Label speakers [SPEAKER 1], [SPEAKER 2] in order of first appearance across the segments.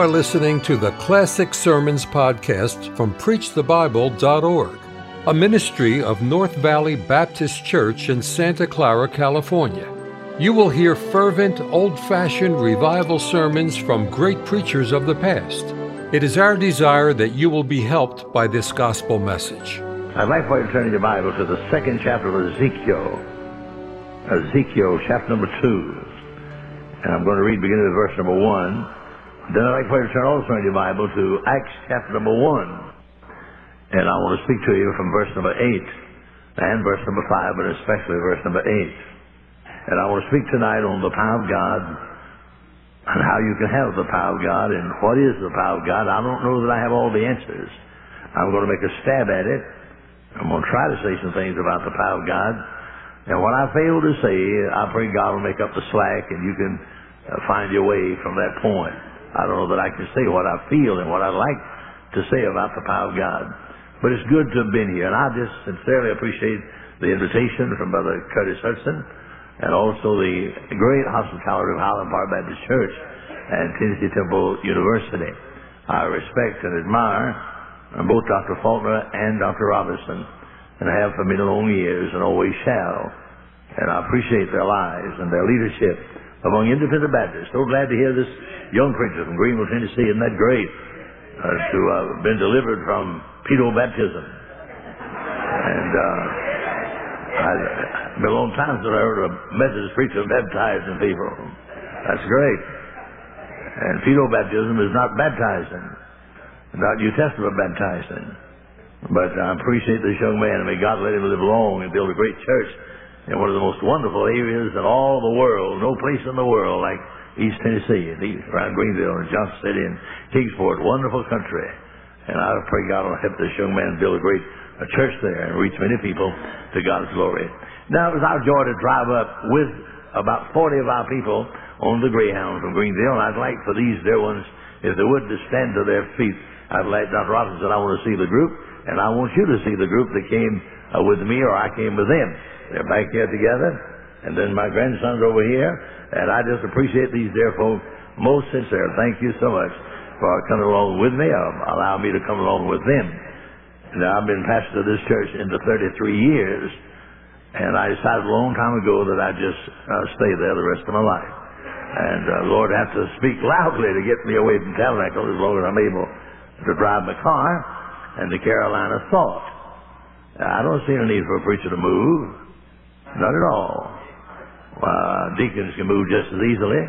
[SPEAKER 1] are listening to the Classic Sermons podcast from PreachTheBible.org, a ministry of North Valley Baptist Church in Santa Clara, California. You will hear fervent, old fashioned revival sermons from great preachers of the past. It is our desire that you will be helped by this gospel message.
[SPEAKER 2] I'd like for you to turn your Bible to the second chapter of Ezekiel. Ezekiel, chapter number two. And I'm going to read beginning with verse number one. Then I'd like for you to turn also in your Bible to Acts chapter number one. And I want to speak to you from verse number eight and verse number five, but especially verse number eight. And I want to speak tonight on the power of God and how you can have the power of God and what is the power of God. I don't know that I have all the answers. I'm going to make a stab at it. I'm going to try to say some things about the power of God. And what I fail to say, I pray God will make up the slack and you can uh, find your way from that point. I don't know that I can say what I feel and what I like to say about the power of God. But it's good to have been here. And I just sincerely appreciate the invitation from Brother Curtis Hudson and also the great hospitality of Highland Park Baptist Church and Tennessee Temple University. I respect and admire uh, both Dr. Faulkner and Dr. Roberson and have for many long years and always shall. And I appreciate their lives and their leadership among independent Baptists. So glad to hear this young preacher from Greeneville, Tennessee. Isn't that great? Uh, to have uh, been delivered from pedo baptism. And uh, I, been a long time since I heard a Methodist preacher baptizing people. That's great. And pedo baptism is not baptizing, not New Testament baptizing. But I appreciate this young man, may God let him live long and build a great church in one of the most wonderful areas in all the world. No place in the world like East Tennessee, and around Greeneville and Johnson City and Kingsport. Wonderful country. And I pray God will help this young man build a great a church there and reach many people to God's glory. Now, it was our joy to drive up with about 40 of our people on the Greyhound from Greenville, and I'd like for these dear ones, if they would, to stand to their feet. I'd like Dr. Roberson, I want to see the group, and I want you to see the group that came uh, with me or I came with them. They're back here together, and then my grandson's over here, and I just appreciate these dear folks most sincere. Thank you so much for coming along with me, or allow me to come along with them. Now, I've been pastor of this church into 33 years, and I decided a long time ago that I'd just uh, stay there the rest of my life. And uh, Lord, have to speak loudly to get me away from Tabernacle as long as I'm able to drive my car and the Carolina Thought. I don't see any need for a preacher to move. Not at all. Uh, deacons can move just as easily.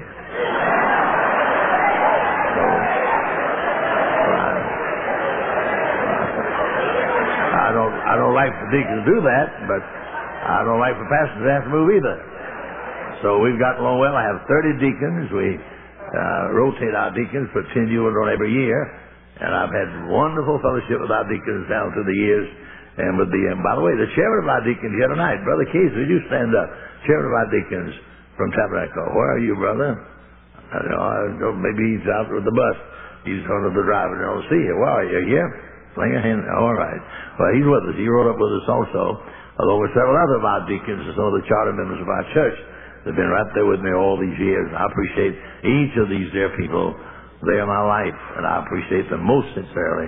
[SPEAKER 2] So, I don't, I don't like for deacons to do that, but I don't like for pastors to have to move either. So we've gotten along well. I have 30 deacons. We uh, rotate our deacons, put 10 new ones on every year. And I've had wonderful fellowship with our deacons down through the years. And with the, and by the way, the chairman of our deacons here tonight, Brother Case, would you stand up? chairman of our deacons from Tabernacle. Where are you, brother? I don't know, I don't, maybe he's out with the bus. He's one of the drivers. I don't see you. Where are you? Here? Sling a hand. All right. Well, he's with us. He rode up with us also, along with several other of our deacons and some of the charter members of our church. They've been right there with me all these years. I appreciate each of these dear people. They are my life, and I appreciate them most sincerely.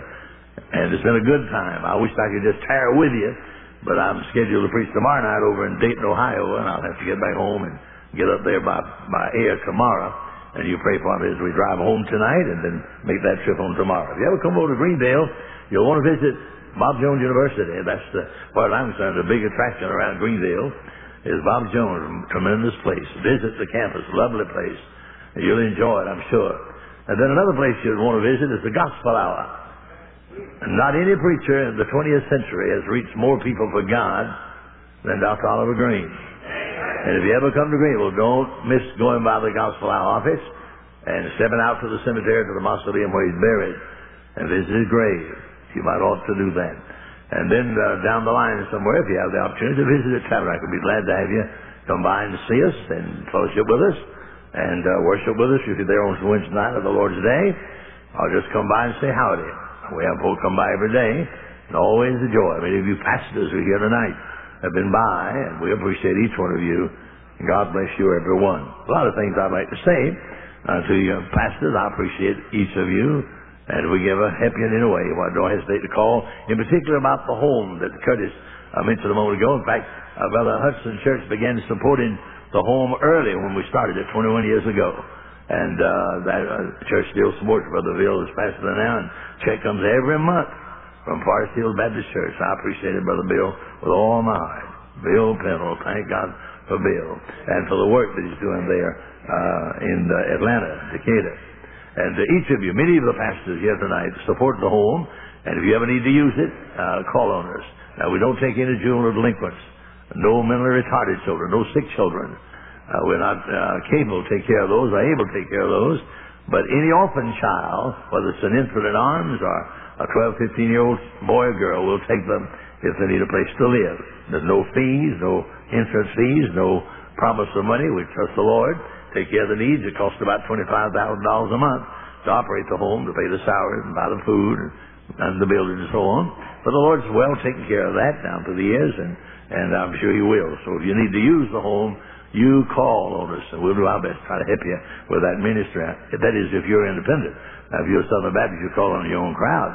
[SPEAKER 2] And it's been a good time. I wish I could just tear with you but I'm scheduled to preach tomorrow night over in Dayton, Ohio, and I'll have to get back home and get up there by, by air tomorrow. And you pray for me as we drive home tonight and then make that trip home tomorrow. If you ever come over to Greenville, you'll want to visit Bob Jones University. That's the, as I'm concerned, the big attraction around Greenville is Bob Jones. Tremendous place. Visit the campus. Lovely place. You'll enjoy it, I'm sure. And then another place you'd want to visit is the Gospel Hour. Not any preacher in the 20th century has reached more people for God than Dr. Oliver Greene. And if you ever come to Greenville, don't miss going by the Gospel Hour office and stepping out to the cemetery to the mausoleum where he's buried and visit his grave. You might ought to do that. And then uh, down the line somewhere, if you have the opportunity to visit the tabernacle, we'd be glad to have you come by and see us and fellowship with us and uh, worship with us if you're there on Wednesday night or the Lord's Day. Or just come by and say howdy. We have folk come by every day, and always a joy. Many of you pastors who are here tonight have been by, and we appreciate each one of you. And God bless you, everyone. A lot of things I'd like to say, Uh, to you pastors, I appreciate each of you. And we give a help you in any way. Well, don't hesitate to call. In particular about the home that Curtis uh, mentioned a moment ago. In fact, uh, Brother Hudson Church began supporting the home early when we started it 21 years ago. And uh, that uh, church still supports Brother Bill as pastor now. And check comes every month from Forest Hill Baptist Church. I appreciate it, Brother Bill, with all my heart. Bill Pennell, thank God for Bill and for the work that he's doing there uh, in uh, Atlanta, Decatur. And uh, each of you, many of the pastors here tonight, support the home. And if you ever need to use it, uh, call on us. Now, we don't take any juvenile delinquents, no mentally retarded children, no sick children. Uh, we're not uh, capable to take care of those, or able to take care of those. But any orphan child, whether it's an infant in arms or a 12, 15 year old boy or girl, we'll take them if they need a place to live. There's no fees, no entrance fees, no promise of money. We trust the Lord take care of the needs. It costs about $25,000 a month to operate the home, to pay the salaries and buy the food and, and the building and so on. But the Lord's well taken care of that down through the years, and, and I'm sure He will. So if you need to use the home, you call on us, and we'll do our best to try to help you with that ministry. That is, if you're independent. Now, if you're Southern Baptist, you call on your own crowd.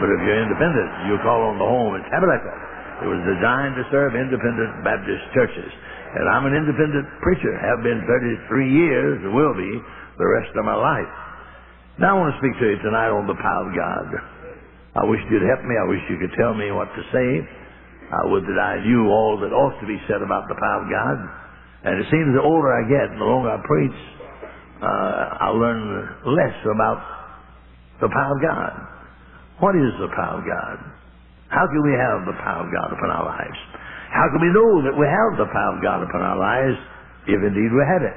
[SPEAKER 2] But if you're independent, you call on the home and tabernacle. It was designed to serve independent Baptist churches. And I'm an independent preacher, have been 33 years, and will be the rest of my life. Now I want to speak to you tonight on the power of God. I wish you'd help me. I wish you could tell me what to say. I would that I knew all that ought to be said about the power of God. And it seems the older I get, the longer I preach, uh, I learn less about the power of God. What is the power of God? How can we have the power of God upon our lives? How can we know that we have the power of God upon our lives if indeed we have it?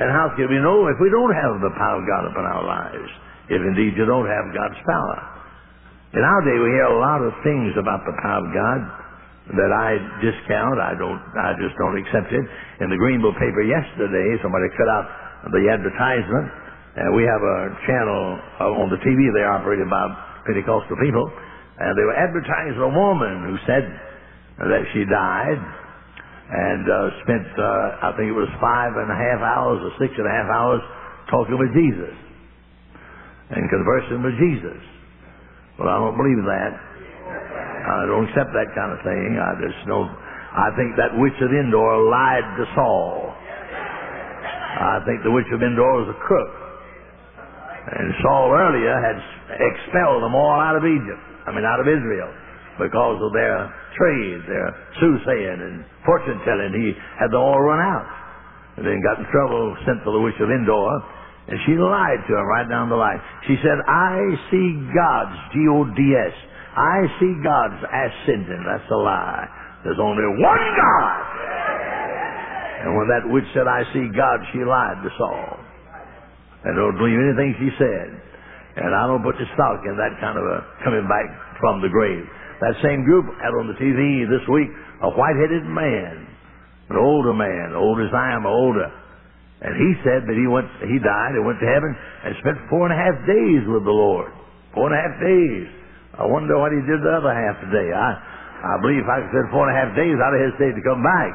[SPEAKER 2] And how can we know if we don't have the power of God upon our lives if indeed you don't have God's power? In our day we hear a lot of things about the power of God that I discount. I don't, I just don't accept it. In the Greenville paper yesterday, somebody cut out the advertisement, and we have a channel on the TV they operated by Pentecostal people, and they were advertising a woman who said that she died and uh, spent, uh, I think it was five and a half hours or six and a half hours talking with Jesus and conversing with Jesus. Well, I don't believe that. I don't accept that kind of thing. I just know, I think that witch of Endor lied to Saul. I think the witch of Endor was a crook. And Saul earlier had expelled them all out of Egypt. I mean, out of Israel because of their trade, their soothsaying and fortune telling. He had them all run out. And then got in trouble, sent for the witch of Endor, and she lied to him right down the line. She said, I see God's, G-O-D-S. I see God's ascending. That's a lie. There's only one God. And when that witch said, I see God, she lied to Saul. And don't believe anything she said. And I don't put the stock in that kind of a coming back from the grave. That same group had on the TV this week a white-headed man, an older man, old as I am, older. And he said that he went, he died and went to heaven and spent four and a half days with the Lord. Four and a half days. I wonder what he did the other half a day. I, I believe if I spend four and a half days, I'd have hesitated to come back.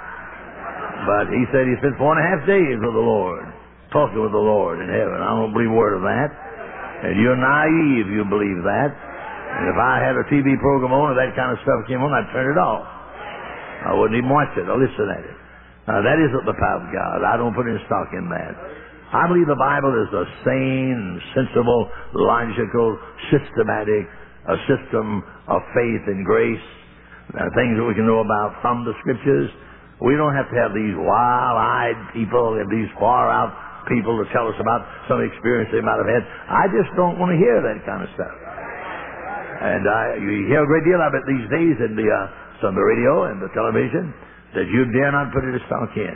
[SPEAKER 2] But he said he spent four and a half days with the Lord, talking with the Lord in heaven. I don't believe a word of that. And you're naive, you believe that. And if I had a TV program on and that kind of stuff came on, I'd turn it off. I wouldn't even watch it or listen at it. Now, that isn't the power of God. I don't put any stock in that. I believe the Bible is a sane, sensible, logical, systematic, a system of faith and grace, uh, things that we can know about from the Scriptures. We don't have to have these wild-eyed people and these far-out people to tell us about some experience they might have had. I just don't want to hear that kind of stuff. And uh, you hear a great deal of it these days in the, uh, on the radio and the television that you dare not put it a stock in.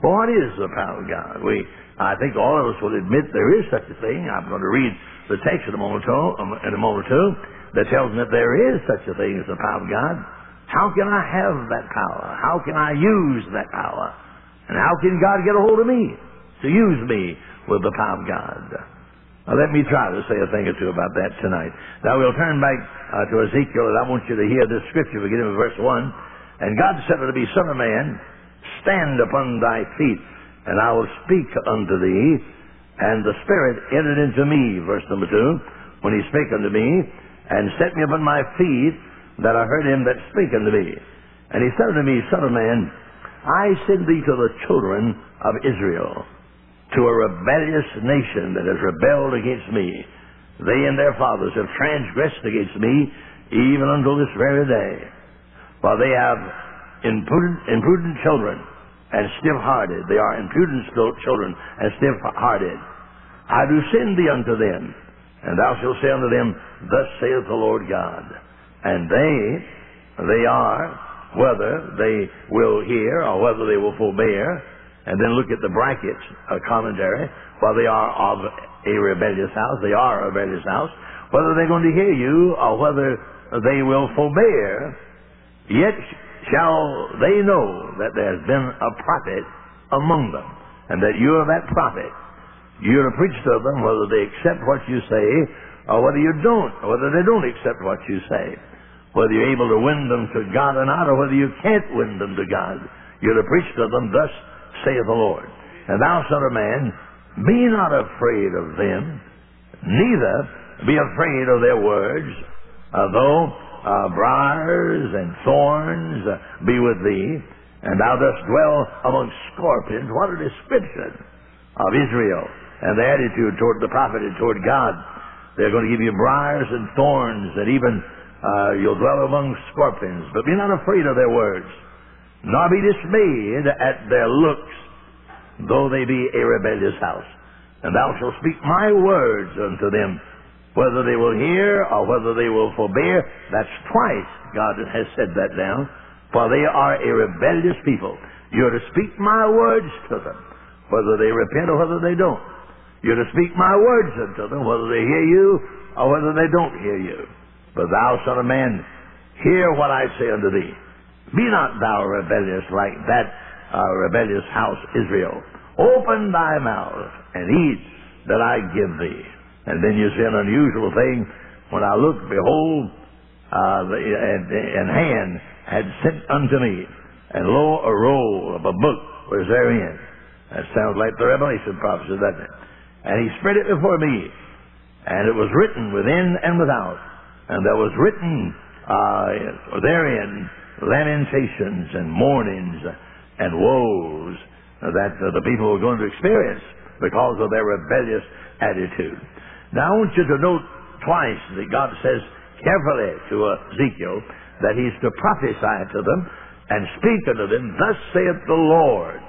[SPEAKER 2] Well, what is the power of God? We, I think all of us will admit there is such a thing. I'm going to read the text in a moment or two, um, in a moment or two that tells me that there is such a thing as the power of God. How can I have that power? How can I use that power? And how can God get a hold of me to use me with the power of God? Now, let me try to say a thing or two about that tonight. Now, we'll turn back uh, to Ezekiel, and I want you to hear this scripture beginning with verse 1. And God said unto me, Son of man, stand upon thy feet, and I will speak unto thee. And the Spirit entered into me, verse number two, when he spake unto me, and set me upon my feet, that I heard him that spake unto me. And he said unto me, Son of man, I send thee to the children of Israel, to a rebellious nation that has rebelled against me. They and their fathers have transgressed against me, even until this very day. For they have imprudent, imprudent children, and stiff-hearted. They are impudent children and stiff-hearted. I do send thee unto them, and thou shalt say unto them, Thus saith the Lord God. And they, they are, whether they will hear or whether they will forbear, and then look at the brackets, a commentary, while they are of a rebellious house, they are a rebellious house, whether they're going to hear you or whether they will forbear, yet shall they know that there has been a prophet among them, and that you are that prophet. You're to preach to them whether they accept what you say or whether you don't, or whether they don't accept what you say. Whether you're able to win them to God or not, or whether you can't win them to God. You're to preach to them, thus saith the Lord. And thou, son of man, be not afraid of them, neither be afraid of their words, although uh, briars and thorns uh, be with thee, and thou dost dwell among scorpions. What a description of Israel and the attitude toward the prophet and toward God. They're going to give you briars and thorns, and even uh, you'll dwell among scorpions. But be not afraid of their words, nor be dismayed at their looks, though they be a rebellious house. And thou shalt speak my words unto them, whether they will hear or whether they will forbear. That's twice God has said that now. For they are a rebellious people. You're to speak my words to them, whether they repent or whether they don't. You're to speak my words unto them, whether they hear you or whether they don't hear you. But thou, son of man, hear what I say unto thee. Be not thou rebellious like that uh, rebellious house Israel. Open thy mouth and eat that I give thee. And then you see an unusual thing. When I looked, behold, uh, and, and hand had sent unto me, and lo, a roll of a book was therein. That sounds like the Revelation prophecy, doesn't it? And he spread it before me, and it was written within and without, and there was written uh, therein lamentations and mournings and woes that uh, the people were going to experience because of their rebellious attitude. Now I want you to note twice that God says carefully to Ezekiel that he's to prophesy to them and speak unto them, Thus saith the Lord.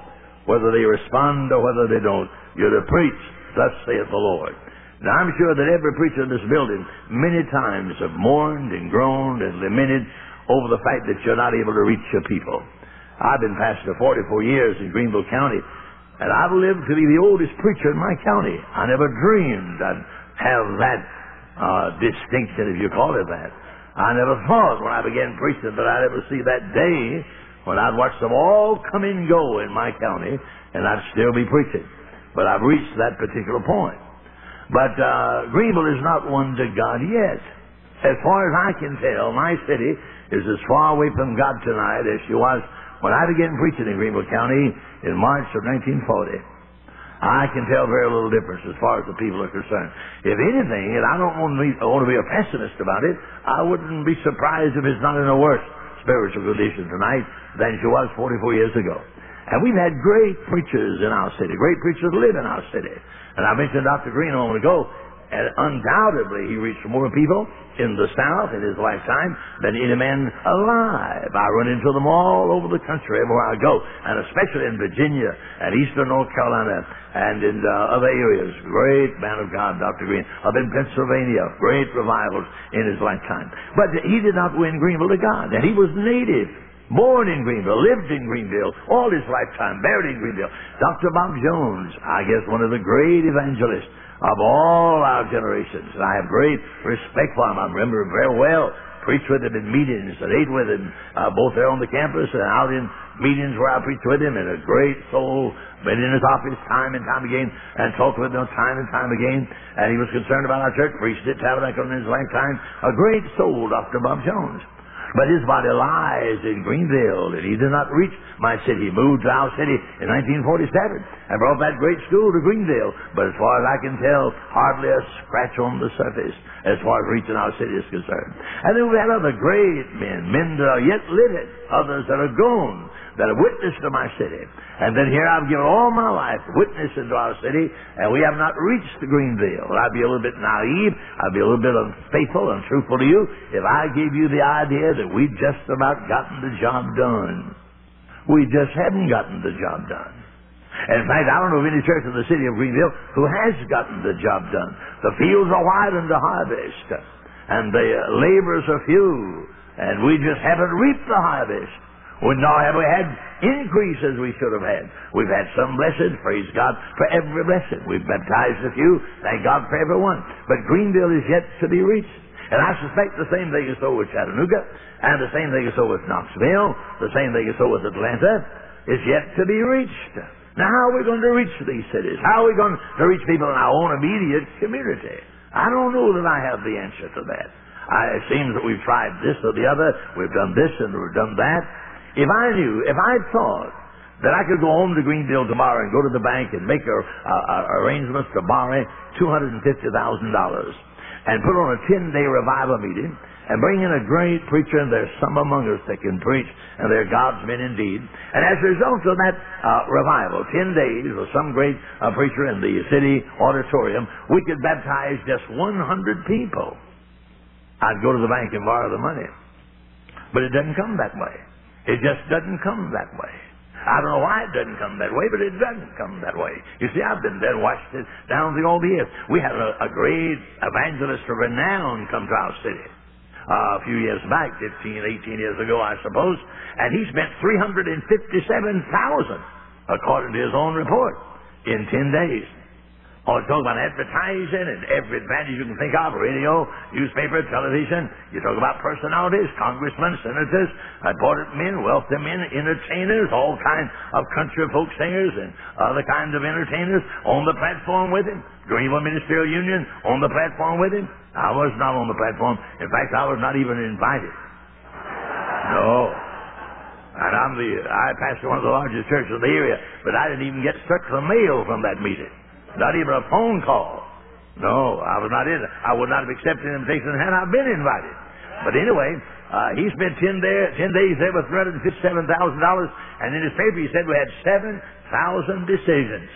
[SPEAKER 2] Whether they respond or whether they don't, you're to preach, Thus saith the Lord. Now I'm sure that every preacher in this building many times have mourned and groaned and lamented over the fact that you're not able to reach your people. I've been pastor 44 years in Greenville County, and I've lived to be the oldest preacher in my county. I never dreamed I'd have that uh, distinction, if you call it that. I never thought when I began preaching that I'd ever see that day when I'd watch them all come and go in my county and I'd still be preaching. But I've reached that particular point. But uh, Greenville is not one to God yet. As far as I can tell, my city is as far away from God tonight as she was when I began preaching in Greenville County in March of 1940. I can tell very little difference as far as the people are concerned. If anything, and I don't want to be, want to be a pessimist about it, I wouldn't be surprised if it's not in a worse spiritual condition tonight than she was 44 years ago. And we've had great preachers in our city. Great preachers live in our city. And I mentioned Dr. Greene a moment ago. And undoubtedly, he reached more people in the South in his lifetime than any man alive. I run into them all over the country everywhere I go, and especially in Virginia and eastern North Carolina and in uh, other areas. Great man of God, Dr. Greene. Up in Pennsylvania, great revivals in his lifetime. But he did not win Greenville to God, and he was native born in Greenville, lived in Greenville, all his lifetime, buried in Greenville. Dr. Bob Jones, I guess one of the great evangelists of all our generations. And I have great respect for him. I remember him very well. Preached with him in meetings and ate with him, uh, both there on the campus and out in meetings where I preached with him. And a great soul, been in his office time and time again and talked with him time and time again. And he was concerned about our church, preached at Tabernacle in his lifetime. A great soul, Dr. Bob Jones. But his body lies in Greenville, and he did not reach my city. He moved to our city in 1947 and brought that great school to Greenville. But as far as I can tell, hardly a scratch on the surface as far as reaching our city is concerned. And then we had other great men, men that are yet living, others that are gone that have witnessed to my city. And then here I've given all my life witnessing to our city, and we have not reached the Greenville. I'd be a little bit naive, I'd be a little bit unfaithful, and truthful to you if I gave you the idea that we'd just about gotten the job done. We just hadn't gotten the job done. In fact, I don't know of any church in the city of Greenville who has gotten the job done. The fields are wide unto harvest, and the laborers are few, and we just haven't reaped the harvest. Well, nor have we had increase as we should have had. We've had some blessed, praise God for every blessing. We've baptized a few, thank God for every one. But Greenville is yet to be reached. And I suspect the same thing is so with Chattanooga, and the same thing is so with Knoxville, the same thing is so with Atlanta, is yet to be reached. Now, how are we going to reach these cities? How are we going to reach people in our own immediate community? I don't know that I have the answer to that. I, it seems that we've tried this or the other, we've done this and we've done that, if I knew, if I thought that I could go home to Greenville tomorrow and go to the bank and make a, a, arrangements to borrow $250,000 and put on a 10-day revival meeting and bring in a great preacher, and there's some among us that can preach, and they're God's men indeed. And as a result of that uh, revival, 10 days with some great uh, preacher in the city auditorium, we could baptize just 100 people. I'd go to the bank and borrow the money. But it doesn't come that way. It just doesn't come that way. I don't know why it doesn't come that way, but it doesn't come that way. You see, I've been there and watched it down through all the years. We had a, a great evangelist of renown come to our city uh, a few years back, 15, 18 years ago, I suppose, and he spent 357000 according to his own report, in 10 days. Oh, talk about advertising and every advantage you can think of, radio, newspaper, television. You talk about personalities, congressmen, senators, important men, wealthy men, entertainers, all kinds of country folk singers and other kinds of entertainers on the platform with him. Greenville Ministerial Union on the platform with him. I was not on the platform. In fact, I was not even invited. No. And I'm the, I pastor one of the largest churches in the area, but I didn't even get the mail from that meeting. Not even a phone call. No, I was not in. I would not have accepted an invitation had I been invited. But anyway, uh, he spent 10, day, 10 days there with $357,000, and in his paper he said we had 7,000 decisions.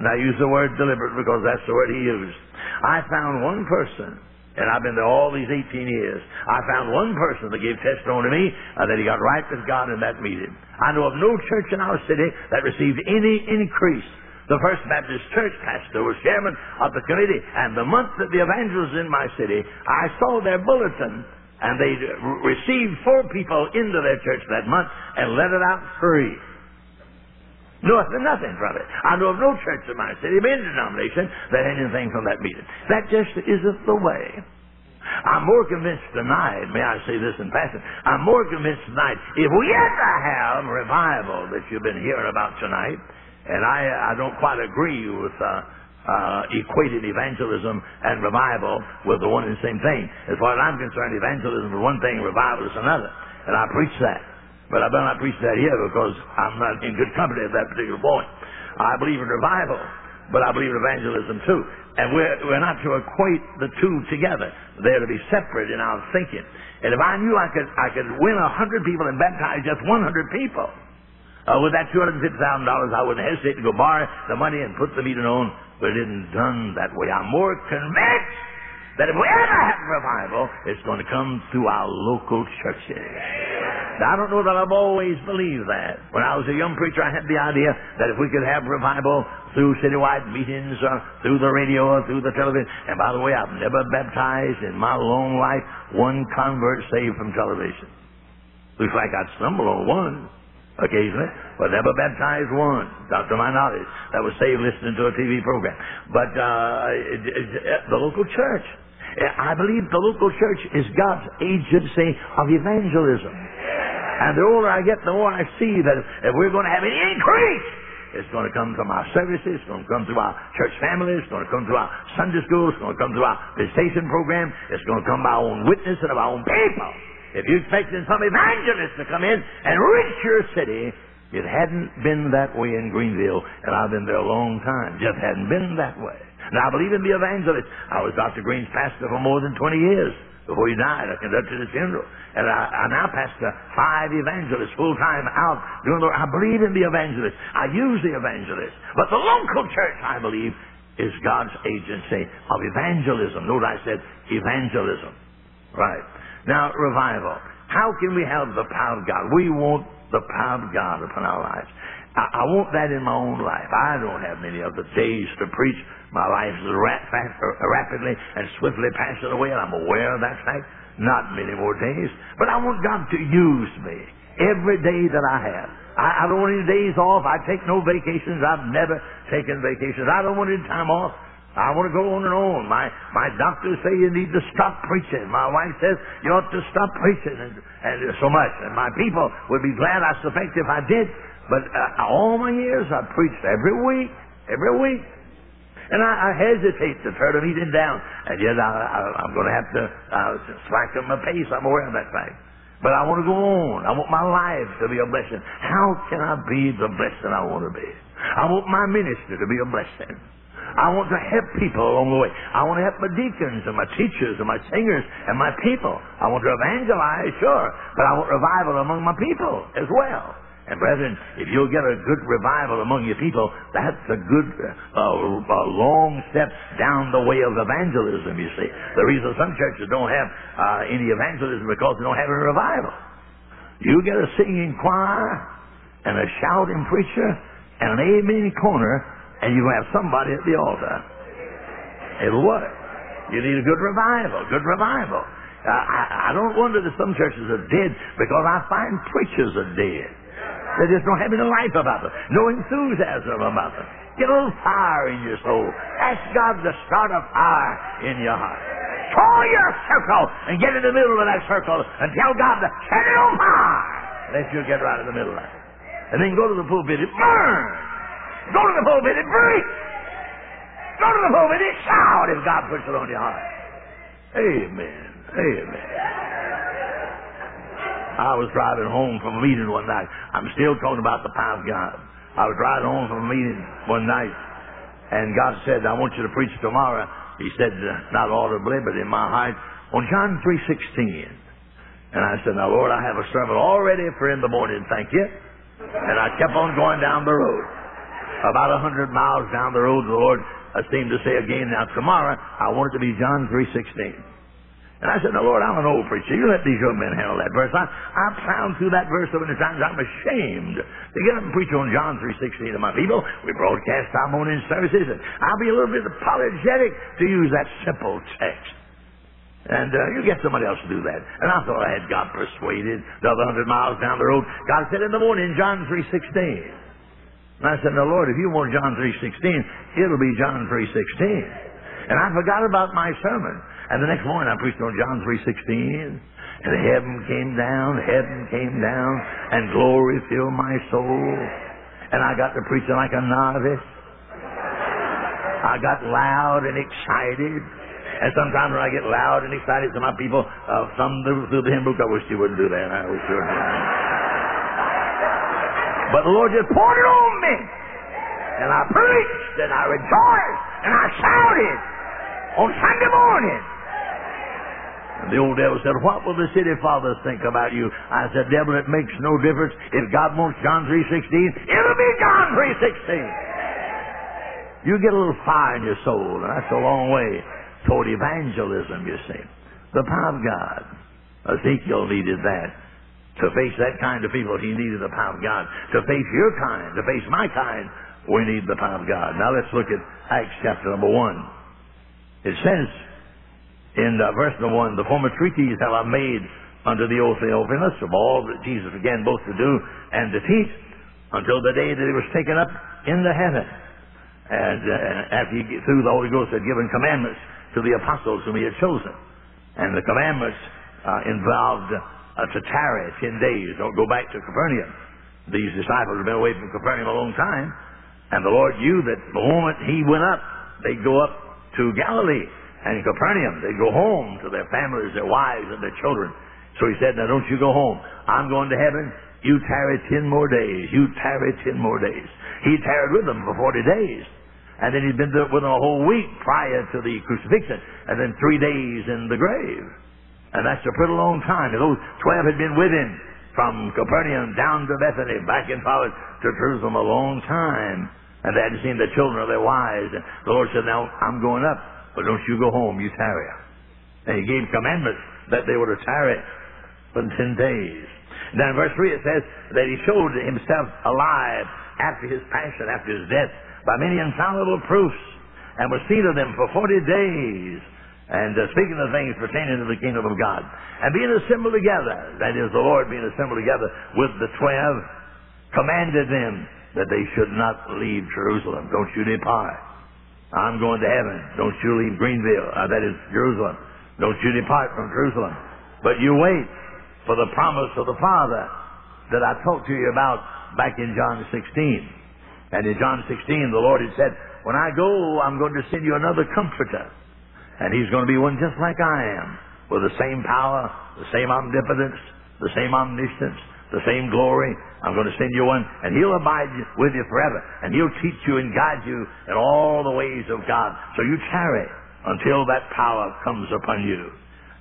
[SPEAKER 2] And I use the word deliberate because that's the word he used. I found one person, and I've been there all these 18 years. I found one person that gave testimony to me uh, that he got right with God in that meeting. I know of no church in our city that received any increase the First Baptist Church pastor was chairman of the committee, and the month that the evangelist was in my city, I saw their bulletin, and they received four people into their church that month and let it out free. Nothing, nothing from it. I know of no church in my city, of any denomination, that had anything from that meeting. That just isn't the way. I'm more convinced tonight, may I say this in passing, I'm more convinced tonight, if we ever have revival that you've been hearing about tonight, and I, I don't quite agree with uh, uh, equating evangelism and revival with the one and the same thing. As far as I'm concerned, evangelism is one thing, revival is another. And I preach that. But I better not preach that here because I'm not in good company at that particular point. I believe in revival, but I believe in evangelism too. And we're, we're not to equate the two together. They're to be separate in our thinking. And if I knew I could, I could win a hundred people and baptize just 100 people, uh, with that $250,000, I wouldn't hesitate to go borrow the money and put the meeting on, but it isn't done that way. I'm more convinced that if we ever have revival, it's going to come through our local churches. Now, I don't know that I've always believed that. When I was a young preacher, I had the idea that if we could have revival through citywide meetings, or through the radio, or through the television. And by the way, I've never baptized in my long life one convert saved from television. Looks like I'd stumble on one occasionally, but never baptized one, not to my knowledge, that was saved listening to a TV program. But uh, it, the local church, I believe the local church is God's agency of evangelism. And the older I get, the more I see that if we're going to have any increase, it's going to come from our services. It's going to come through our church families. It's going to come through our Sunday schools. It's going to come through our visitation program. It's going to come by our own witness and of our own people. If you expected some evangelist to come in and reach your city, it hadn't been that way in Greenville, and I've been there a long time. Just hadn't been that way. Now, I believe in the evangelist. I was Dr. Greene's pastor for more than 20 years. Before he died, I conducted his funeral. And I, I now pastor five evangelists full time out doing the I believe in the evangelist. I use the evangelist. But the local church, I believe, is God's agency of evangelism. Note I said evangelism. Right. Now, revival. How can we have the power of God? We want the power of God upon our lives. I, I want that in my own life. I don't have many other days to preach. My life is rap- uh, rapidly and swiftly passing away, and I'm aware of that fact. Not many more days. But I want God to use me every day that I have. I, I don't want any days off. I take no vacations. I've never taken vacations. I don't want any time off. I want to go on and on. My my doctors say you need to stop preaching. My wife says you ought to stop preaching, and, and so much. And my people would be glad, I suspect, if I did. But uh, all my years, I preached every week, every week. And I, I hesitate to turn meeting down. And yet I, I'm going to have to uh, slacken my pace. I'm aware of that fact. But I want to go on. I want my life to be a blessing. How can I be the blessing I want to be? I want my ministry to be a blessing. I want to help people along the way. I want to help my deacons and my teachers and my singers and my people. I want to evangelize, sure, but I want revival among my people as well. And brethren, if you'll get a good revival among your people, that's a good, uh, uh, long step down the way of evangelism, you see. The reason some churches don't have uh, any evangelism because they don't have any revival. You get a singing choir and a shouting preacher and an amen corner, and you have somebody at the altar. It'll work. You need a good revival, good revival. Uh, I, I don't wonder that some churches are dead because I find preachers are dead. They just don't have any life about them, no enthusiasm about them. Get a little fire in your soul. Ask God to start a fire in your heart. Draw your circle and get in the middle of that circle and tell God to set it on fire. Let you get right in the middle of it. And then go to the pulpit and burn. Go to the pulpit and preach. Go to the pulpit and shout if God puts it on your heart. Amen. Amen. I was driving home from a meeting one night. I'm still talking about the power of God. I was driving home from a meeting one night, and God said, I want you to preach tomorrow. He said, not audibly, but in my heart, on John 3.16. And I said, now, Lord, I have a sermon already for in the morning, thank you. And I kept on going down the road. About a hundred miles down the road, the Lord uh, seemed to say again, now tomorrow, I want it to be John 3.16. And I said, "No, Lord, I'm an old preacher. You let these young men handle that verse. I, I've plowed through that verse so many times I'm ashamed to get up and preach on John 3.16 to my people. We broadcast our morning services, and I'll be a little bit apologetic to use that simple text. And uh, you get somebody else to do that. And I thought I had got persuaded the other hundred miles down the road. God said in the morning, John 3.16. And I said, no, Lord, if you want John 3.16, it'll be John 3.16. And I forgot about my sermon. And the next morning I preached on John 3.16. And heaven came down, heaven came down, and glory filled my soul. And I got to preaching like a novice. I got loud and excited. And sometimes when I get loud and excited some of my people, uh, thumb through the hymn book, I wish you wouldn't do that. I wish you wouldn't. But the Lord just poured it on me. And I preached, and I rejoiced, and I shouted on Sunday morning. And the old devil said, What will the city fathers think about you? I said, Devil, it makes no difference. If God wants John 3.16, it'll be John 3.16. You get a little fire in your soul, and that's a long way toward evangelism, you see. The power of God. Ezekiel needed that. To face that kind of people, he needed the power of God. To face your kind, to face my kind, we need the power of God. Now let's look at Acts chapter number 1. It says, in uh, verse number one, the former treatise have I made under the oath of all that Jesus began both to do and to teach until the day that he was taken up into heaven. And uh, after he, through the Holy Ghost, had given commandments to the apostles whom he had chosen. And the commandments uh, involved uh, to tarry ten days, don't go back to Capernaum. These disciples had been away from Capernaum a long time, and the Lord knew that the moment he went up, they'd go up to Galilee and Capernaum, they'd go home to their families, their wives, and their children. So he said, now don't you go home. I'm going to heaven. You tarry ten more days. You tarry ten more days. He tarried with them for 40 days. And then he'd been with them a whole week prior to the crucifixion. And then three days in the grave. And that's a pretty long time. Those 12 had been with him from Capernaum down to Bethany, back and forward to Jerusalem a long time. And they hadn't seen the children of their wives. And the Lord said, now I'm going up, but don't you go home, you tarry. And he gave commandments that they were to tarry for 10 days. Then in verse 3 it says that he showed himself alive after his passion, after his death, by many infallible proofs, and was seen of them for 40 days, and uh, speaking of things pertaining to the kingdom of God. And being assembled together, that is, the Lord being assembled together with the twelve, commanded them that they should not leave Jerusalem. Don't you depart. I'm going to heaven. Don't you leave Greenville. Uh, that is Jerusalem. Don't you depart from Jerusalem. But you wait for the promise of the Father that I talked to you about back in John 16. And in John 16, the Lord had said, When I go, I'm going to send you another comforter. And he's going to be one just like I am, with the same power, the same omnipotence, the same omniscience, the same glory. I'm going to send you one, and he'll abide with you forever. And he'll teach you and guide you in all the ways of God. So you tarry until that power comes upon you.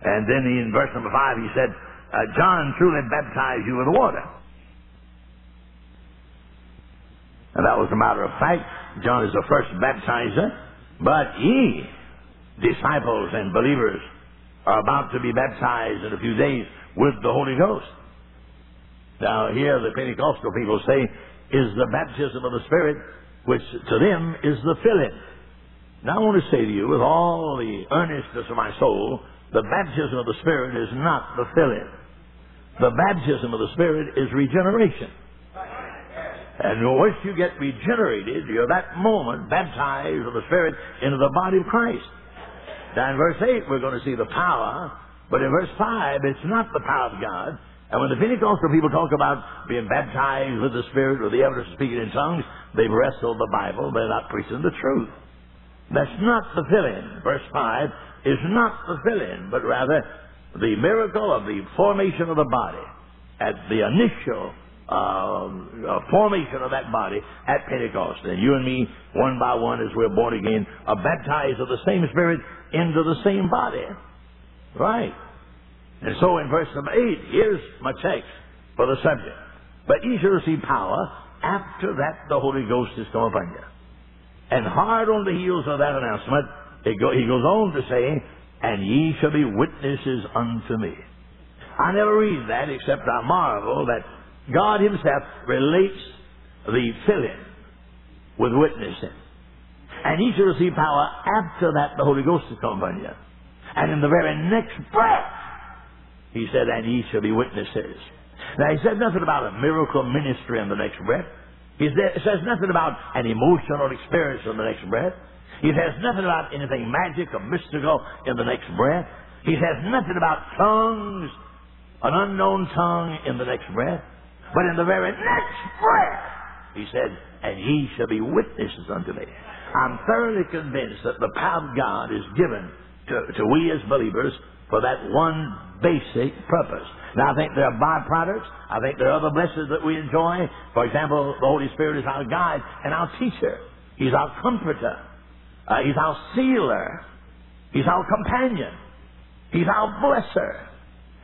[SPEAKER 2] And then in verse number 5, he said, uh, John truly baptized you with water. And that was a matter of fact. John is the first baptizer. But ye, disciples and believers, are about to be baptized in a few days with the Holy Ghost. Now, here the Pentecostal people say is the baptism of the Spirit, which to them is the filling. Now, I want to say to you, with all the earnestness of my soul, the baptism of the Spirit is not the filling. The baptism of the Spirit is regeneration. And once you get regenerated, you're that moment baptized with the Spirit into the body of Christ. Now in verse 8, we're going to see the power, but in verse 5, it's not the power of God. And when the Pentecostal people talk about being baptized with the Spirit or the evidence of speaking in tongues, they've wrestled the Bible. They're not preaching the truth. That's not the fill-in. Verse 5 is not the fill-in, but rather the miracle of the formation of the body at the initial uh, formation of that body at Pentecost. And you and me, one by one, as we're born again, are baptized of the same Spirit into the same body. Right. And so in verse number 8, here's my text for the subject. But ye shall receive power. After that, the Holy Ghost is come upon you. And hard on the heels of that announcement, go, he goes on to say, and ye shall be witnesses unto me. I never read that except I marvel that God Himself relates the filling with witnessing. And he shall receive power after that the Holy Ghost is come upon you. And in the very next breath, He said, and ye shall be witnesses. Now, He said nothing about a miracle ministry in the next breath. He says nothing about an emotional experience in the next breath. He says nothing about anything magic or mystical in the next breath. He says nothing about tongues, an unknown tongue in the next breath. But in the very next breath, he said, and ye shall be witnesses unto me. I'm thoroughly convinced that the power of God is given to, to we as believers for that one basic purpose. Now, I think there are byproducts. I think there are other blessings that we enjoy. For example, the Holy Spirit is our guide and our teacher. He's our comforter. Uh, he's our sealer. He's our companion. He's our blesser.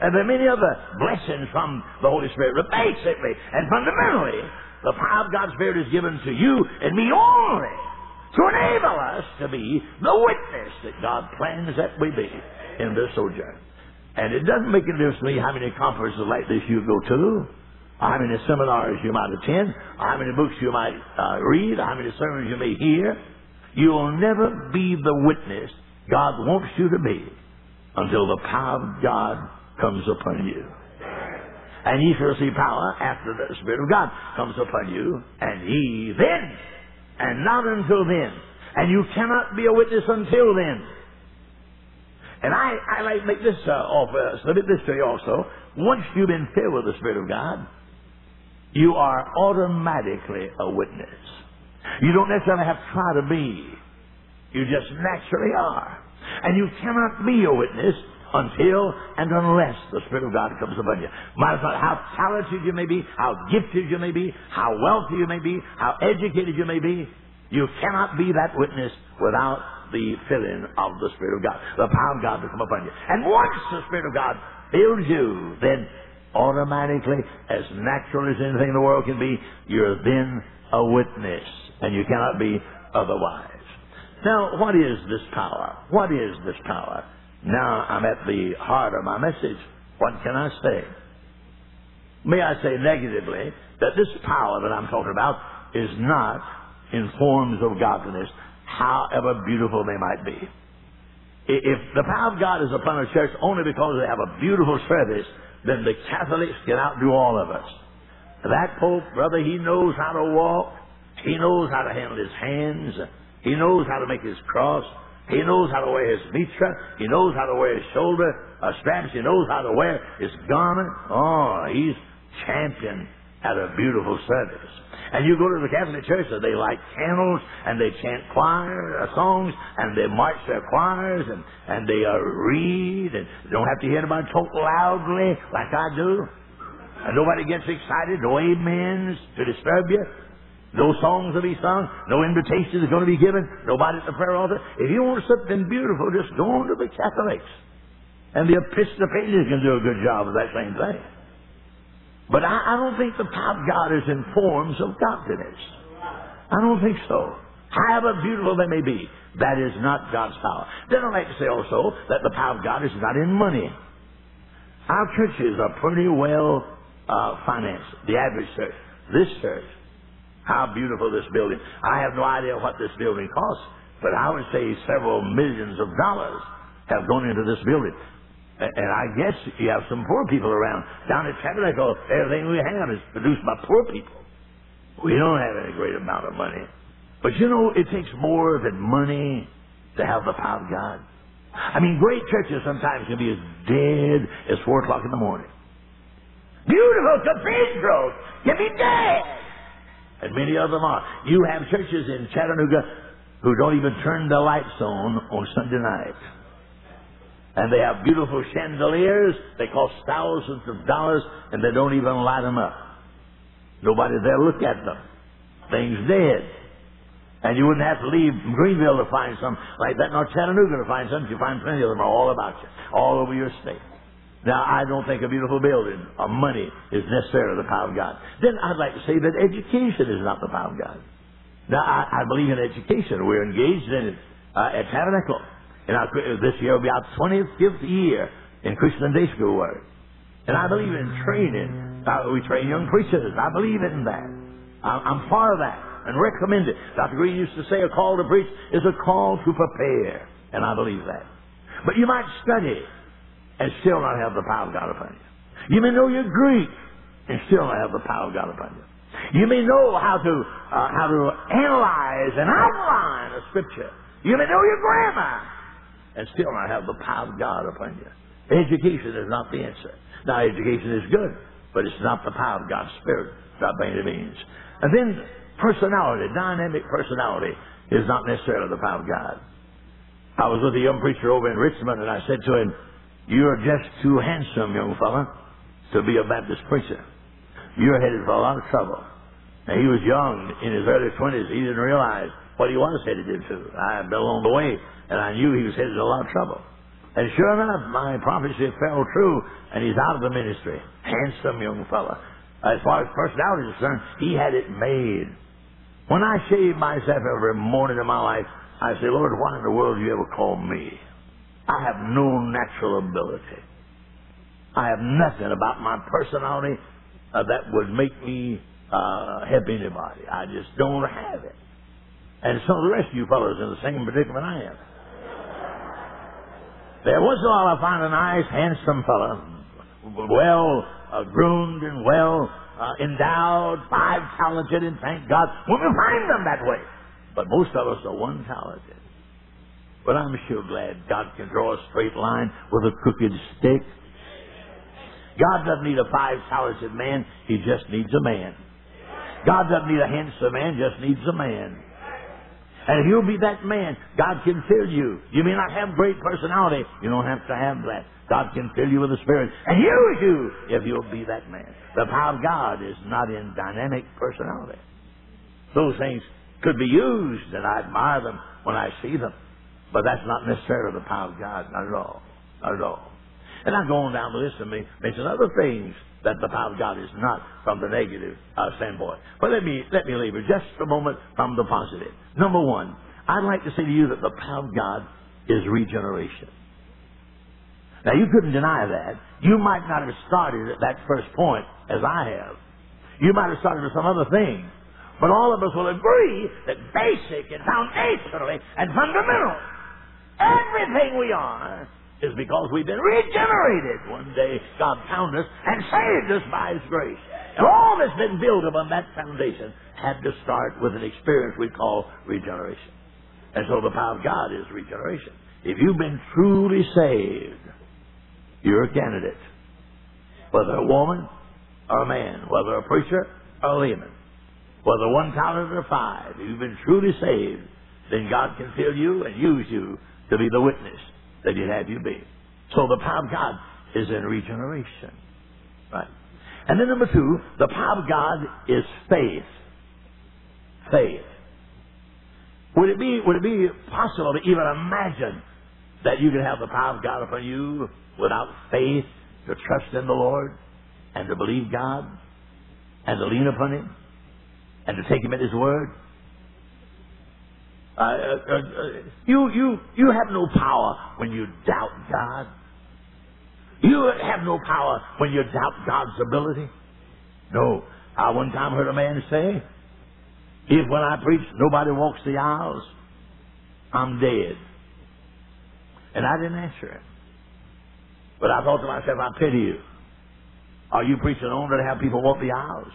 [SPEAKER 2] And there are many other blessings from the Holy Spirit. But basically and fundamentally, the power of God's Spirit is given to you and me only to enable us to be the witness that God plans that we be in this sojourn. And it doesn't make a difference to me how many conferences like this you go to, how many seminars you might attend, how many books you might uh, read, how many sermons you may hear. You'll never be the witness God wants you to be until the power of God comes upon you. And ye shall receive power after the Spirit of God comes upon you, and ye then, and not until then. And you cannot be a witness until then. And I, I like make this uh, offer, submit this to you also. Once you've been filled with the Spirit of God, you are automatically a witness. You don't necessarily have to try to be. You just naturally are. And you cannot be a witness until and unless the Spirit of God comes upon you. Matter of fact, how talented you may be, how gifted you may be, how wealthy you may be, how educated you may be, you cannot be that witness without the filling of the Spirit of God, the power of God to come upon you. And once the Spirit of God fills you, then automatically, as natural as anything in the world can be, you're then a witness, and you cannot be otherwise. Now, what is this power? What is this power? Now I'm at the heart of my message. What can I say? May I say negatively that this power that I'm talking about is not in forms of godliness, however beautiful they might be. If the power of God is upon a church only because they have a beautiful service, then the Catholics can outdo all of us. That Pope, brother, he knows how to walk. He knows how to handle his hands. He knows how to make his cross. He knows how to wear his mitra. He knows how to wear his shoulder uh, straps. He knows how to wear his garment. Oh, he's champion at a beautiful service. And you go to the Catholic Church and they light candles and they chant choir uh, songs and they march their choirs and, and they uh, read and don't have to hear anybody talk loudly like I do. And nobody gets excited, no amens to disturb you. No songs will be sung. No invitation is going to be given. Nobody at the prayer altar. If you want something beautiful, just go on to the Catholics. And the Episcopalians can do a good job of that same thing. But I, I don't think the of God is in forms of godliness. I don't think so. However beautiful they may be, that is not God's power. Then I'd like to say also that the power of God is not in money. Our churches are pretty well uh, financed. The average church. This church how beautiful this building. I have no idea what this building costs, but I would say several millions of dollars have gone into this building. And I guess you have some poor people around. Down at Tabernacle, everything we have is produced by poor people. We don't have any great amount of money. But you know, it takes more than money to have the power of God. I mean, great churches sometimes can be as dead as 4 o'clock in the morning. Beautiful cathedrals can be dead and many of them are. You have churches in Chattanooga who don't even turn the lights on on Sunday night. And they have beautiful chandeliers. They cost thousands of dollars, and they don't even light them up. Nobody there look at them. Things dead. And you wouldn't have to leave Greenville to find some like that, nor Chattanooga to find some. You find plenty of them all about you, all over your state. Now, I don't think a beautiful building or money is necessarily the power of God. Then I'd like to say that education is not the power of God. Now, I, I believe in education. We're engaged in it uh, at Tabernacle. And our, this year will be our 25th year in Christian Day School work. And I believe in training. Uh, we train young preachers. I believe in that. I'm, for that and recommend it. Dr. Greene used to say a call to preach is a call to prepare. And I believe that. But you might study and still not have the power of God upon you. You may know your Greek and still not have the power of God upon you. You may know how to uh, how to analyze and outline a scripture. You may know your grammar and still not have the power of God upon you. Education is not the answer. Now, education is good, but it's not the power of God's Spirit, not by any means. And then personality, dynamic personality, is not necessarily the power of God. I was with a young preacher over in Richmond, and I said to him, you're just too handsome, young fella, to be a Baptist preacher. You're headed for a lot of trouble. Now, he was young, in his early 20s. He didn't realize what he was headed into. I had been along the way, and I knew he was headed to a lot of trouble. And sure enough, my prophecy fell true, and he's out of the ministry. Handsome young fella. As far as personality is concerned, he had it made. When I shave myself every morning in my life, I say, Lord, why in the world do you ever call me? I have no natural ability. I have nothing about my personality uh, that would make me uh, help anybody. I just don't have it. And some of the rest of you fellows in the same predicament I am. There once in a while I find a nice, handsome fellow, well uh, groomed and well uh, endowed, five talented, and thank God we find them that way. But most of us are one talented. But I'm sure glad God can draw a straight line with a crooked stick. God doesn't need a five-talented man. He just needs a man. God doesn't need a handsome man, just needs a man. And if you'll be that man, God can fill you. You may not have great personality. You don't have to have that. God can fill you with the Spirit and use you if you'll be that man. The power of God is not in dynamic personality. Those things could be used, and I admire them when I see them. But that's not necessarily the power of God. Not at all. Not at all. And I'm going down the list and mention other things that the power of God is not from the negative uh, standpoint. But let me let me leave it just a moment from the positive. Number one, I'd like to say to you that the power of God is regeneration. Now you couldn't deny that. You might not have started at that first point as I have. You might have started with some other thing. But all of us will agree that basic and foundationally and fundamental, everything we are is because we've been regenerated. One day God found us and saved us by His grace. And all that's been built upon that foundation had to start with an experience we call regeneration. And so the power of God is regeneration. If you've been truly saved, you're a candidate. Whether a woman or a man, whether a preacher or a layman, whether one talent or five, if you've been truly saved, then God can fill you and use you to be the witness that He'd have you be. So the power of God is in regeneration. Right. And then number two, the power of God is faith. Faith. Would it be, would it be possible to even imagine that you could have the power of God upon you without faith to trust in the Lord and to believe God and to lean upon Him and to take Him at His word? Uh, uh, uh, you, you, you have no power when you doubt God. You have no power when you doubt God's ability. No. I one time heard a man say, if when I preach nobody walks the aisles, I'm dead. And I didn't answer him. But I thought to myself, I pity you. Are you preaching only to have people walk the aisles?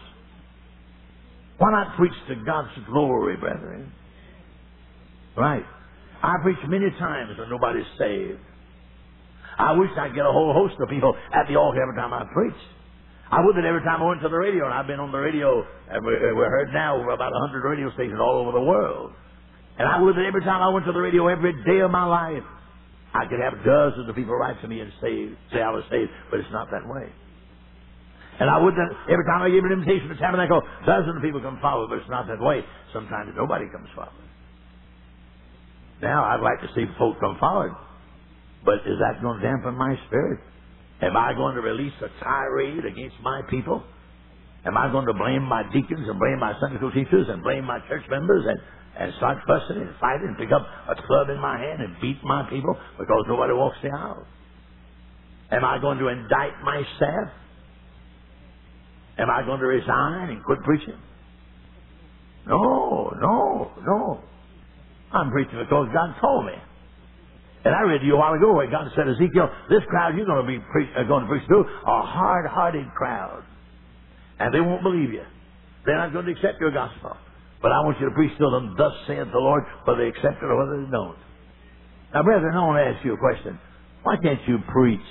[SPEAKER 2] Why not preach to God's glory, brethren? Right. I preach many times and nobody's saved. I wish I'd get a whole host of people at the altar every time I preach. I would that every time I went to the radio, and I've been on the radio, and we're heard now over about 100 radio stations all over the world. And I would that every time I went to the radio every day of my life, I could have dozens of people write to me and say, say I was saved, but it's not that way. And I would that every time I gave an invitation to Tabernacle, dozens of people come forward, but it's not that way. Sometimes nobody comes forward. Now, I'd like to see folk come forward. But is that going to dampen my spirit? Am I going to release a tirade against my people? Am I going to blame my deacons and blame my Sunday school teachers and blame my church members and, and start fussing and fighting and pick up a club in my hand and beat my people because nobody walks the aisle? Am I going to indict my staff? Am I going to resign and quit preaching? No, no, no. I'm preaching because God told me. And I read to you a while ago where God said, Ezekiel, this crowd you're going to be pre- uh, going to preach to a hard-hearted crowd, and they won't believe you. They're not going to accept your gospel. But I want you to preach to them, thus saith the Lord, whether they accept it or whether they don't. Now, brethren, I want to ask you a question. Why can't you preach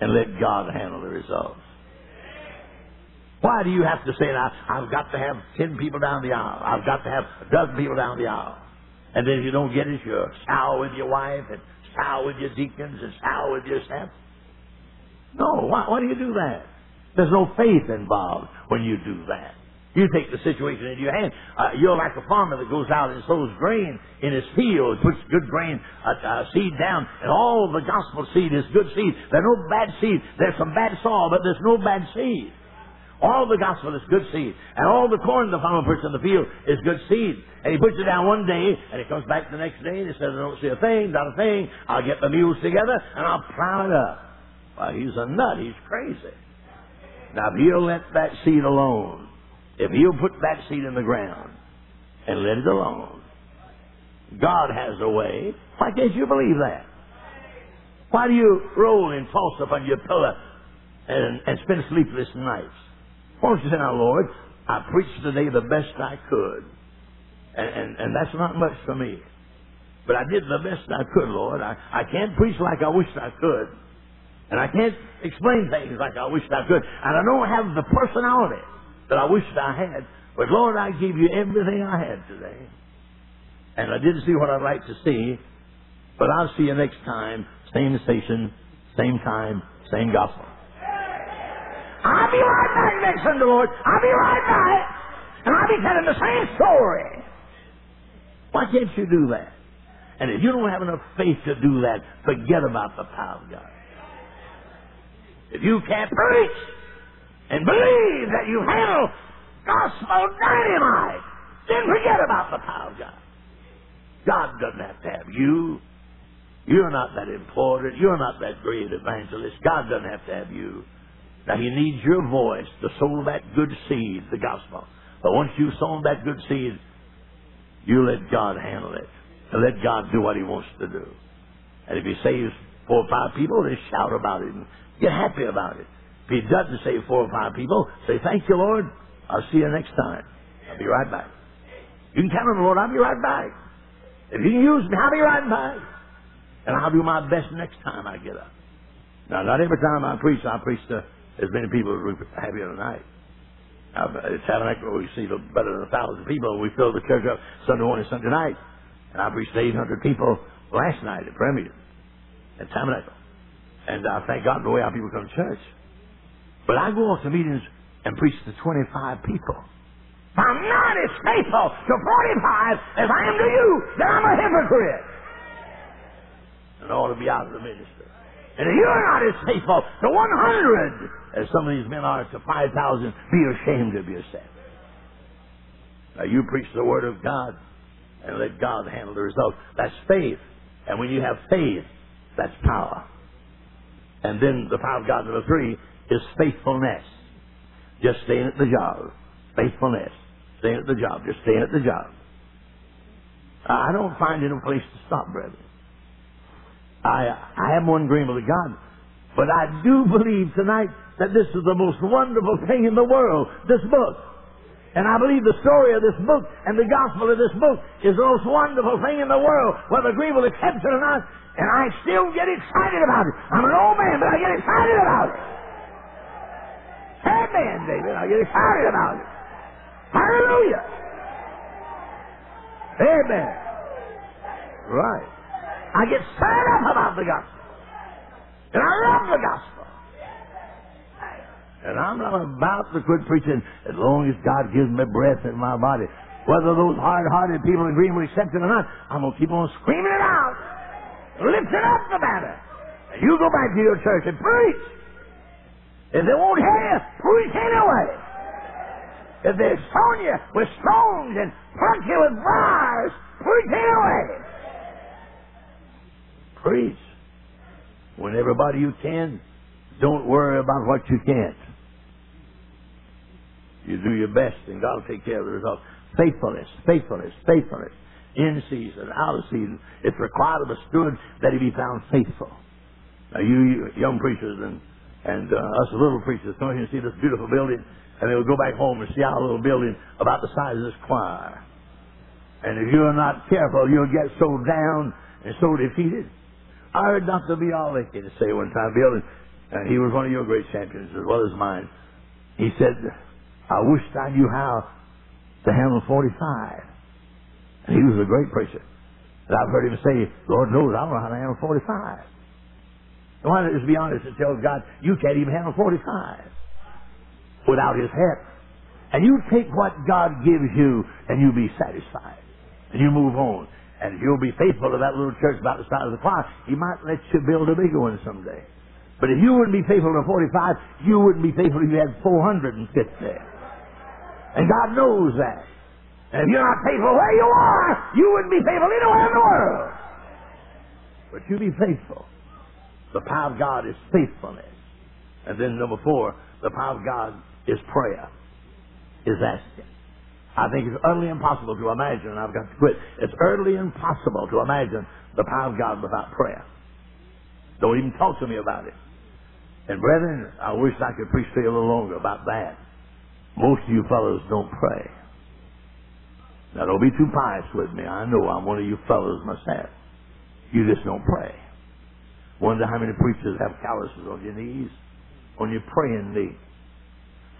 [SPEAKER 2] and let God handle the results? Why do you have to say, now, I've got to have ten people down the aisle. I've got to have a dozen people down the aisle. And then if you don't get it, you're sour with your wife and sour with your deacons and sour with your staff. No, why, why do you do that? There's no faith involved when you do that. You take the situation into your hand. Uh, you're like a farmer that goes out and sows grain in his field, puts good grain uh, uh, seed down, and all the gospel seed is good seed. There's no bad seed. There's some bad soil, but there's no bad seed. All the gospel is good seed. And all the corn the farmer puts in the field is good seed. And he puts it down one day, and he comes back the next day, and he says, I don't see a thing, not a thing. I'll get the mules together, and I'll plow it up. Well, he's a nut. He's crazy. Now, if he'll let that seed alone, if he'll put that seed in the ground and let it alone, God has a way. Why can't you believe that? Why do you roll and toss upon your pillow and, and spend sleepless nights? Why don't you say, now, Lord, I preached today the best I could. And, and, and that's not much for me. But I did the best I could, Lord. I, I can't preach like I wished I could. And I can't explain things like I wished I could. And I don't have the personality that I wished I had. But Lord, I gave you everything I had today. And I didn't see what I'd like to see, but I'll see you next time. Same station, same time, same gospel. I'll be right back next Sunday, Lord. I'll be right back. And I'll be telling the same story. Why can't you do that? And if you don't have enough faith to do that, forget about the power of God. If you can't preach and believe that you handle gospel dynamite, then forget about the power of God. God doesn't have to have you. You're not that important. You're not that great evangelist. God doesn't have to have you. Now, He needs your voice to sow that good seed, the gospel. But once you've sown that good seed, you let God handle it. And let God do what He wants to do. And if He saves four or five people, then shout about it and get happy about it. If He doesn't save four or five people, say, Thank you, Lord. I'll see you next time. I'll be right back. You can count on the Lord. I'll be right back. If you use me, I'll be right back. And I'll do my best next time I get up. Now, not every time I preach, I preach to as many people as we have here tonight. Now, at Tabernacle, we see better than a thousand people. We fill the church up Sunday morning, Sunday night. And I preached 800 people last night at Premier, at Tabernacle. And I thank God for the way our people come to church. But I go off to meetings and preach to 25 people. If I'm not as faithful to 45 as I am to you, then I'm a hypocrite. And I ought to be out of the ministry. And you're not as faithful to 100 as some of these men are to 5,000, be ashamed of yourself. Now you preach the Word of God and let God handle the results. That's faith. And when you have faith, that's power. And then the power of God, number three, is faithfulness. Just staying at the job. Faithfulness. Staying at the job. Just staying at the job. I don't find any place to stop, brethren. I, I am one agreeable to God. But I do believe tonight that this is the most wonderful thing in the world, this book. And I believe the story of this book and the gospel of this book is the most wonderful thing in the world, whether Greenville accepts it or not. And I still get excited about it. I'm an old man, but I get excited about it. Amen, David. I get excited about it. Hallelujah. Amen. Right. I get stirred up about the gospel. And I love the gospel. And I'm not about to quit preaching as long as God gives me breath in my body. Whether those hard-hearted people in will accept it or not, I'm going to keep on screaming it out. Lifting up the banner. And you go back to your church and preach. If they won't hear you, preach anyway. If they stone you with stones and punch you with bars, preach anyway. Preach. When everybody you can, don't worry about what you can't. You do your best, and God will take care of the results. Faithfulness, faithfulness, faithfulness. In season, out of season. It's required of a steward that he be found faithful. Now, you, you young preachers and and uh, us little preachers come here and see this beautiful building, and they'll go back home and see our little building about the size of this choir. And if you're not careful, you'll get so down and so defeated. I heard Dr. B. R. Lakin say one time, Bill, and uh, he was one of your great champions as well as mine. He said, I wished I knew how to handle 45. And he was a great preacher. And I've heard him say, Lord knows I don't know how to handle 45. And why not just be honest and tell God, you can't even handle 45 without his help. And you take what God gives you and you be satisfied. And you move on. And if you'll be faithful to that little church about the size of the choir, he might let you build a bigger one someday. But if you wouldn't be faithful to 45, you wouldn't be faithful if you had 450. And God knows that. And if you're not faithful where you are, you wouldn't be faithful anywhere in the world. But you be faithful. The power of God is faithfulness. And then number four, the power of God is prayer, is asking. I think it's utterly impossible to imagine, and I've got to quit, it's utterly impossible to imagine the power of God without prayer. Don't even talk to me about it. And brethren, I wish I could preach to you a little longer about that. Most of you fellows don't pray. Now, don't be too pious with me. I know I'm one of you fellows myself. You just don't pray. Wonder how many preachers have calluses on your knees, on your praying knee.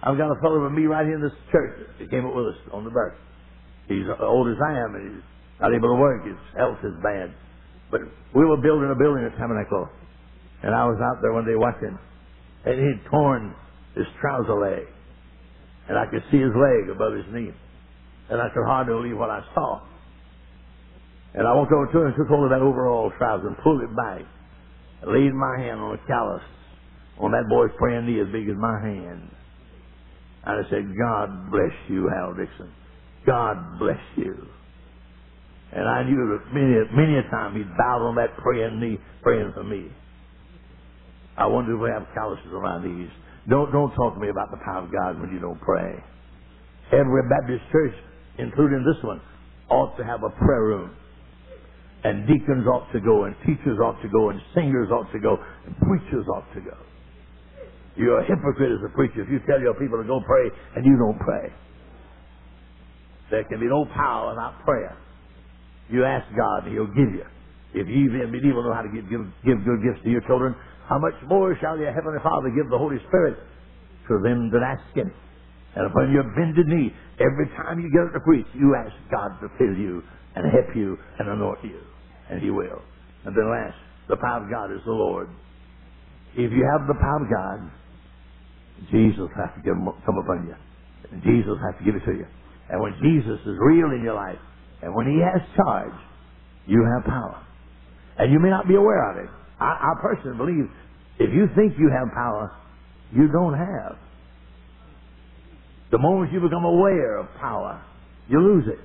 [SPEAKER 2] I've got a fellow with me right here in this church that came up with us on the bus. He's old as I am, and he's Not able to work. His health is bad. But we were building a building at Tabernacle. And I was out there one day watching. And he'd torn his trouser leg. And I could see his leg above his knee. And I could hardly believe what I saw. And I walked over to him and took hold of that overall trouser and pulled it back. And laid my hand on a callus on that boy's praying knee as big as my hand. And I said, God bless you, Hal Dixon. God bless you. And I knew that many, many a time he'd bowed on that praying knee, praying for me. I wonder if we have calluses around these. Don't, don't talk to me about the power of God when you don't pray. Every Baptist church, including this one, ought to have a prayer room. And deacons ought to go, and teachers ought to go, and singers ought to go, and preachers ought to go. You're a hypocrite as a preacher if you tell your people to go pray and you don't pray. There can be no power without prayer. You ask God, and He'll give you. If you even evil know how to give, give, give good gifts to your children, how much more shall your heavenly Father give the Holy Spirit to them that ask Him? And upon your bended knee, every time you get up to preach, you ask God to fill you and help you and anoint you. And He will. And then last, the power of God is the Lord. If you have the power of God, Jesus has to give, come upon you. Jesus has to give it to you. And when Jesus is real in your life, and when He has charge, you have power. And you may not be aware of it. I, I personally believe if you think you have power, you don't have. The moment you become aware of power, you lose it.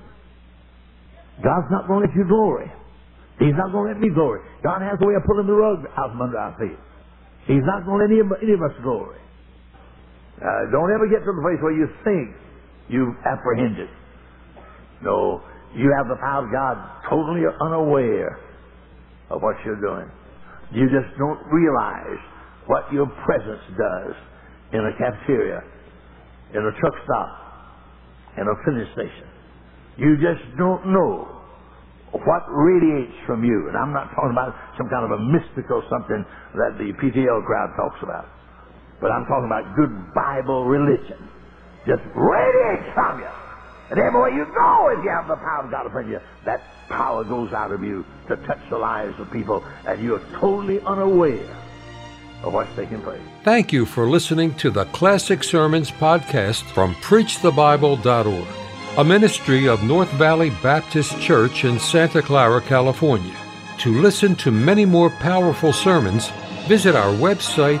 [SPEAKER 2] God's not going to let you glory. He's not going to let me glory. God has a way of pulling the rug out from under our feet. He's not going to let any of, any of us glory. Uh, don't ever get to the place where you think you've apprehended. No, you have the power of God totally unaware of what you're doing. You just don't realize what your presence does in a cafeteria, in a truck stop, in a filling station. You just don't know what radiates from you. And I'm not talking about some kind of a mystical something that the PTL crowd talks about. But I'm talking about good Bible religion. Just radiates from you. And everywhere you go, if you have the power of God upon you, that power goes out of you to touch the lives of people, and you're totally unaware of what's taking place.
[SPEAKER 1] Thank you for listening to the Classic Sermons podcast from PreachTheBible.org, a ministry of North Valley Baptist Church in Santa Clara, California. To listen to many more powerful sermons, visit our website,